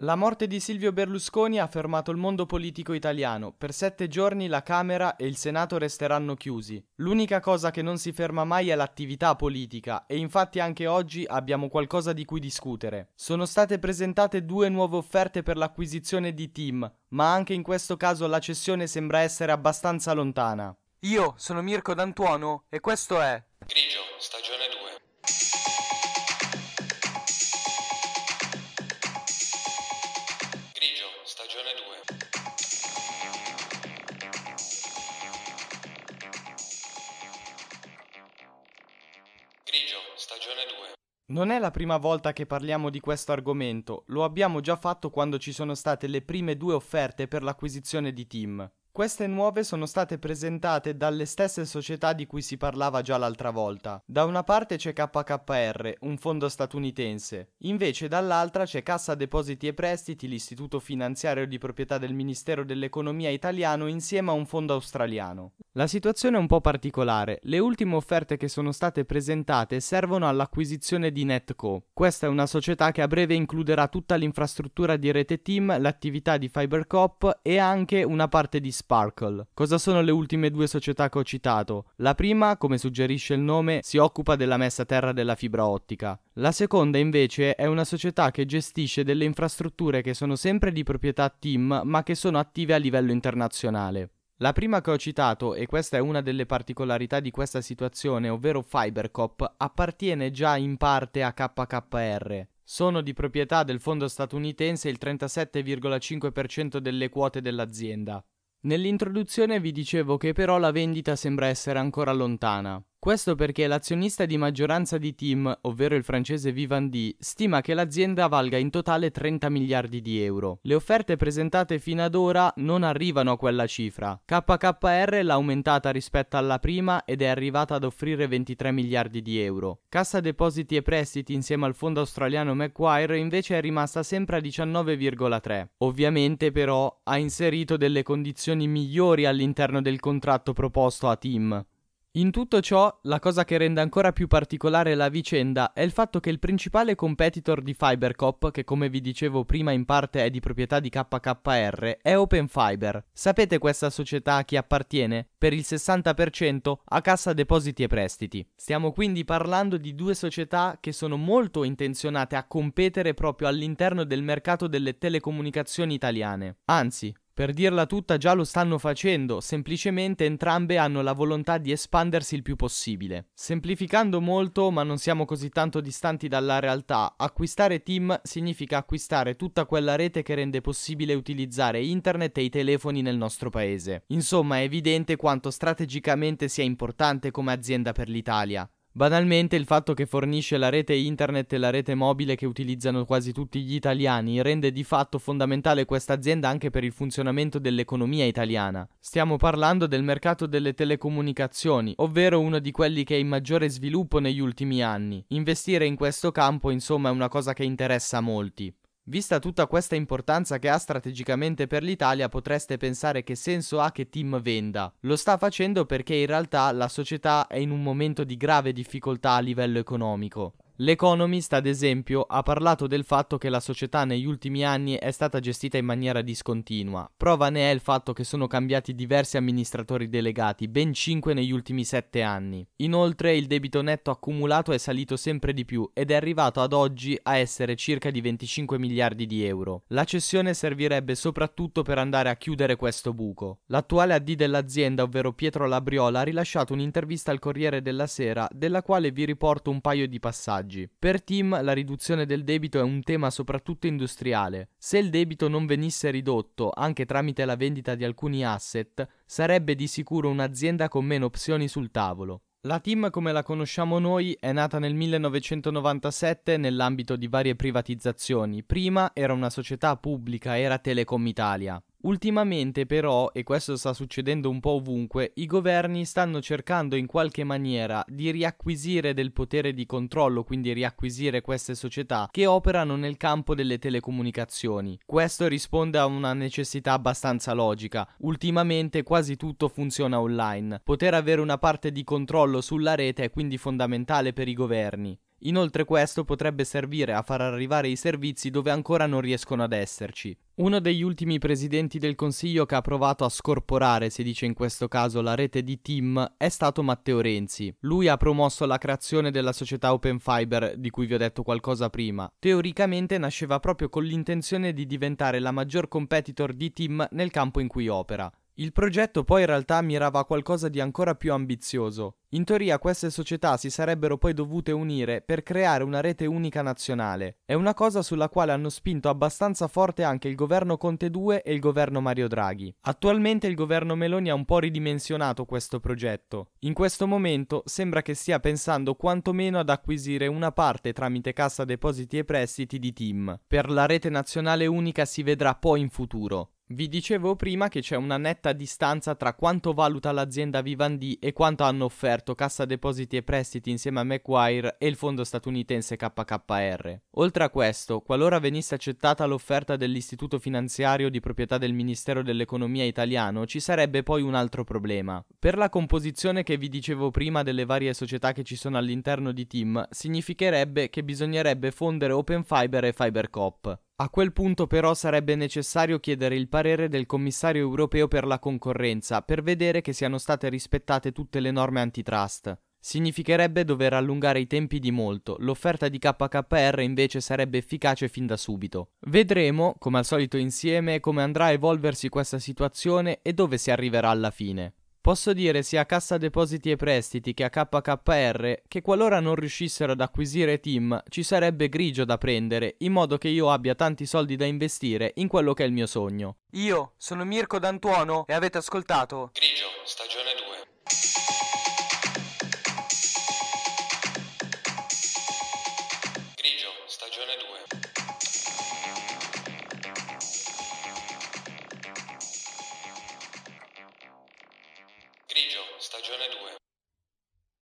La morte di Silvio Berlusconi ha fermato il mondo politico italiano. Per sette giorni la Camera e il Senato resteranno chiusi. L'unica cosa che non si ferma mai è l'attività politica e infatti anche oggi abbiamo qualcosa di cui discutere. Sono state presentate due nuove offerte per l'acquisizione di Team, ma anche in questo caso la cessione sembra essere abbastanza lontana. Io sono Mirko D'Antuono e questo è Grigio, stagione stagione 2. Non è la prima volta che parliamo di questo argomento, lo abbiamo già fatto quando ci sono state le prime due offerte per l'acquisizione di Team. Queste nuove sono state presentate dalle stesse società di cui si parlava già l'altra volta. Da una parte c'è KKR, un fondo statunitense, invece dall'altra c'è Cassa Depositi e Prestiti, l'istituto finanziario di proprietà del Ministero dell'Economia italiano insieme a un fondo australiano. La situazione è un po' particolare. Le ultime offerte che sono state presentate servono all'acquisizione di Netco. Questa è una società che a breve includerà tutta l'infrastruttura di rete team, l'attività di FiberCop e anche una parte di Sparkle. Cosa sono le ultime due società che ho citato? La prima, come suggerisce il nome, si occupa della messa a terra della fibra ottica. La seconda invece è una società che gestisce delle infrastrutture che sono sempre di proprietà team ma che sono attive a livello internazionale. La prima che ho citato, e questa è una delle particolarità di questa situazione, ovvero Fibercop, appartiene già in parte a KKR. Sono di proprietà del fondo statunitense il 37,5% delle quote dell'azienda. Nell'introduzione vi dicevo che però la vendita sembra essere ancora lontana. Questo perché l'azionista di maggioranza di Team, ovvero il francese Vivendi, stima che l'azienda valga in totale 30 miliardi di euro. Le offerte presentate fino ad ora non arrivano a quella cifra. KKR l'ha aumentata rispetto alla prima ed è arrivata ad offrire 23 miliardi di euro. Cassa Depositi e Prestiti insieme al fondo australiano Macquarie invece è rimasta sempre a 19,3. Ovviamente però ha inserito delle condizioni migliori all'interno del contratto proposto a Team. In tutto ciò, la cosa che rende ancora più particolare la vicenda è il fatto che il principale competitor di Fibercop, che come vi dicevo prima in parte è di proprietà di KKR, è OpenFiber. Sapete questa società a chi appartiene? Per il 60% a Cassa Depositi e Prestiti. Stiamo quindi parlando di due società che sono molto intenzionate a competere proprio all'interno del mercato delle telecomunicazioni italiane. Anzi, per dirla tutta già lo stanno facendo, semplicemente entrambe hanno la volontà di espandersi il più possibile. Semplificando molto, ma non siamo così tanto distanti dalla realtà, acquistare Team significa acquistare tutta quella rete che rende possibile utilizzare internet e i telefoni nel nostro paese. Insomma, è evidente quanto strategicamente sia importante come azienda per l'Italia. Banalmente il fatto che fornisce la rete internet e la rete mobile che utilizzano quasi tutti gli italiani rende di fatto fondamentale questa azienda anche per il funzionamento dell'economia italiana. Stiamo parlando del mercato delle telecomunicazioni, ovvero uno di quelli che è in maggiore sviluppo negli ultimi anni. Investire in questo campo insomma è una cosa che interessa molti. Vista tutta questa importanza che ha strategicamente per l'Italia, potreste pensare che senso ha che Team venda. Lo sta facendo perché in realtà la società è in un momento di grave difficoltà a livello economico. L'Economist, ad esempio, ha parlato del fatto che la società negli ultimi anni è stata gestita in maniera discontinua. Prova ne è il fatto che sono cambiati diversi amministratori delegati, ben 5 negli ultimi 7 anni. Inoltre il debito netto accumulato è salito sempre di più ed è arrivato ad oggi a essere circa di 25 miliardi di euro. La cessione servirebbe soprattutto per andare a chiudere questo buco. L'attuale AD dell'azienda, ovvero Pietro Labriola, ha rilasciato un'intervista al Corriere della Sera, della quale vi riporto un paio di passaggi. Per Tim la riduzione del debito è un tema soprattutto industriale. Se il debito non venisse ridotto anche tramite la vendita di alcuni asset, sarebbe di sicuro un'azienda con meno opzioni sul tavolo. La team come la conosciamo noi è nata nel 1997 nell'ambito di varie privatizzazioni. Prima era una società pubblica, era Telecom Italia. Ultimamente però, e questo sta succedendo un po' ovunque, i governi stanno cercando in qualche maniera di riacquisire del potere di controllo, quindi riacquisire queste società che operano nel campo delle telecomunicazioni. Questo risponde a una necessità abbastanza logica. Ultimamente quasi tutto funziona online. Poter avere una parte di controllo sulla rete è quindi fondamentale per i governi. Inoltre questo potrebbe servire a far arrivare i servizi dove ancora non riescono ad esserci. Uno degli ultimi presidenti del Consiglio che ha provato a scorporare, si dice in questo caso, la rete di TIM è stato Matteo Renzi. Lui ha promosso la creazione della società Open Fiber, di cui vi ho detto qualcosa prima. Teoricamente nasceva proprio con l'intenzione di diventare la maggior competitor di TIM nel campo in cui opera. Il progetto poi in realtà mirava a qualcosa di ancora più ambizioso. In teoria queste società si sarebbero poi dovute unire per creare una rete unica nazionale. È una cosa sulla quale hanno spinto abbastanza forte anche il governo Conte 2 e il governo Mario Draghi. Attualmente il governo Meloni ha un po' ridimensionato questo progetto. In questo momento sembra che stia pensando quantomeno ad acquisire una parte tramite Cassa Depositi e Prestiti di TIM. Per la rete nazionale unica si vedrà poi in futuro. Vi dicevo prima che c'è una netta distanza tra quanto valuta l'azienda Vivendi e quanto hanno offerto Cassa Depositi e Prestiti insieme a Macquarie e il fondo statunitense KKR. Oltre a questo, qualora venisse accettata l'offerta dell'istituto finanziario di proprietà del Ministero dell'Economia italiano, ci sarebbe poi un altro problema. Per la composizione che vi dicevo prima delle varie società che ci sono all'interno di Team, significherebbe che bisognerebbe fondere Open Fiber e FiberCop. A quel punto però sarebbe necessario chiedere il parere del commissario europeo per la concorrenza per vedere che siano state rispettate tutte le norme antitrust. Significherebbe dover allungare i tempi di molto, l'offerta di KKR invece sarebbe efficace fin da subito. Vedremo, come al solito insieme, come andrà a evolversi questa situazione e dove si arriverà alla fine. Posso dire sia a Cassa Depositi e Prestiti che a KKR che qualora non riuscissero ad acquisire Team ci sarebbe grigio da prendere in modo che io abbia tanti soldi da investire in quello che è il mio sogno. Io sono Mirko D'Antuono e avete ascoltato Grigio, stagione 2. Grigio, stagione 2. Grigio, stagione 2.